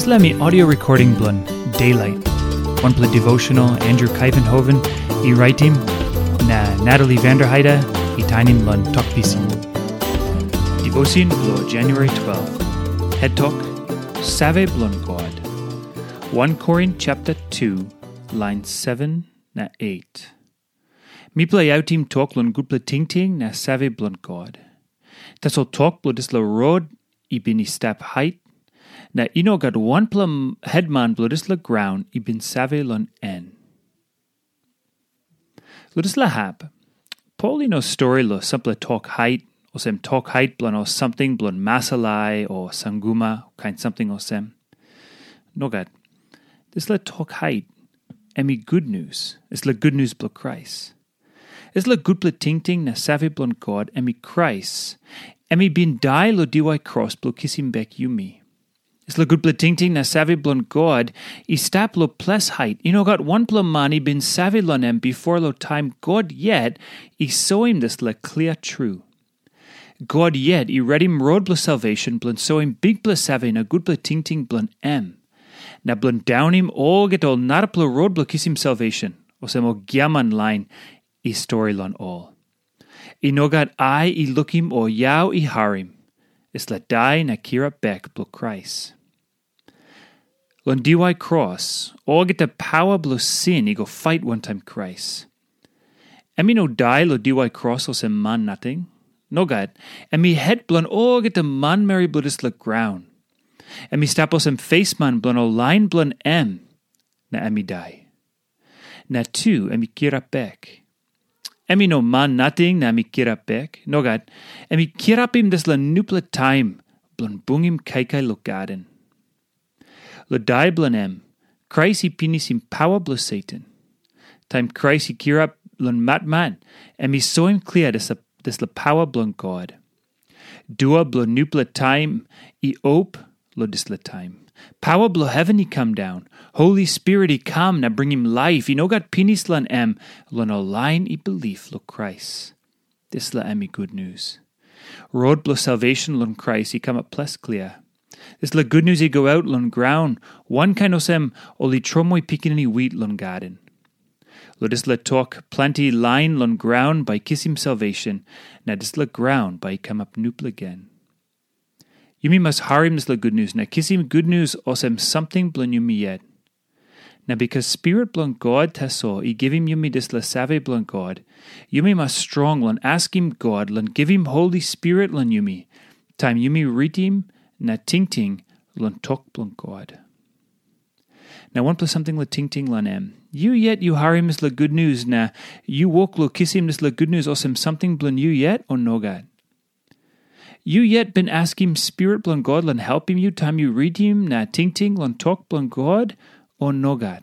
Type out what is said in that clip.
Islami audio recording blun Daylight. One play devotional Andrew Kuyvenhoven, e writing na Natalie Vanderheide, e tainim lun talkpisin. Devotion blo January 12. Head talk Save blun God. 1 Corinth chapter 2, line 7 na 8. Mi play out team talk lun guple ting ting na save blun God. Tas all talk blo dis la road i bini step height na ino gat one plum headman blodis la ground i bin save lon en. La hab. Paul ino story lo simple talk height o sem talk height blon o something blon masalai o sanguma kind something o sem. No gat. This la talk height emi good news. Is la good news blo Christ. Is la good blo ting ting na save blon God emi Christ. Emi bin die lo diwai cross blo kissim back yumi. Is la good ting na savi blon God, i stap lo ples height, i no got one plum mani bin savi lon em before lo time God yet, i so him this la clear true. God yet, i him road blo salvation, blon so him big blo savi na good ting ting blon em. Na blon down him all get all not blo road blo kiss him salvation, o sem o giaman line, i story lon all. I no got I i look him o yao i harim, is la kira back blo Christ. Lon DY cross, or get the power blo sin, he go fight one time Christ. Emi no die DY cross o sem man nothing. No God. Emi head blon the man mary bloodis la ground. Emi stapos em face man blon o line blon em. Na emi die. Na two emi kira back. Emi no man nothing na emi kira back. No God. Emi kirapim des la nupla time blon bungim kaikai lo garden. Lo dai blanem, Christ pinis im power blo Satan. Time Christ i kira lon mat man, and mi so him clear des, des la power blon God. Dua blo nupla time i op lo dis la time. Power blo heaven i come down. Holy Spirit i come na bring him life. I no got pinis lan em lon line i belief lo Christ. Dis la em good news. Road blo salvation lon Christ i come up plus clear. Is la good news i go out lon ground, one kind of sem o li tromoi pikinini wheat lon garden. Lo dis la talk plenty line lon ground by kiss him salvation, na dis la ground by come up nupla again. Yumi must harim dis la good news, na kiss him good news osem something blon yumi yet. Now because spirit blon God taso, i give him yumi dis la save blon God, yumi must strong lon ask him God, lon give him Holy Spirit lon yumi, time yumi read him, na ting ting lon tok blon God. Now one plus something la ting ting lan em. You yet you harim is la good news na you walk lo kissim is la good news osem something blon you yet or no God. You yet been asking spirit blon God lan help him you time you read him na ting ting lon tok blon God or no God.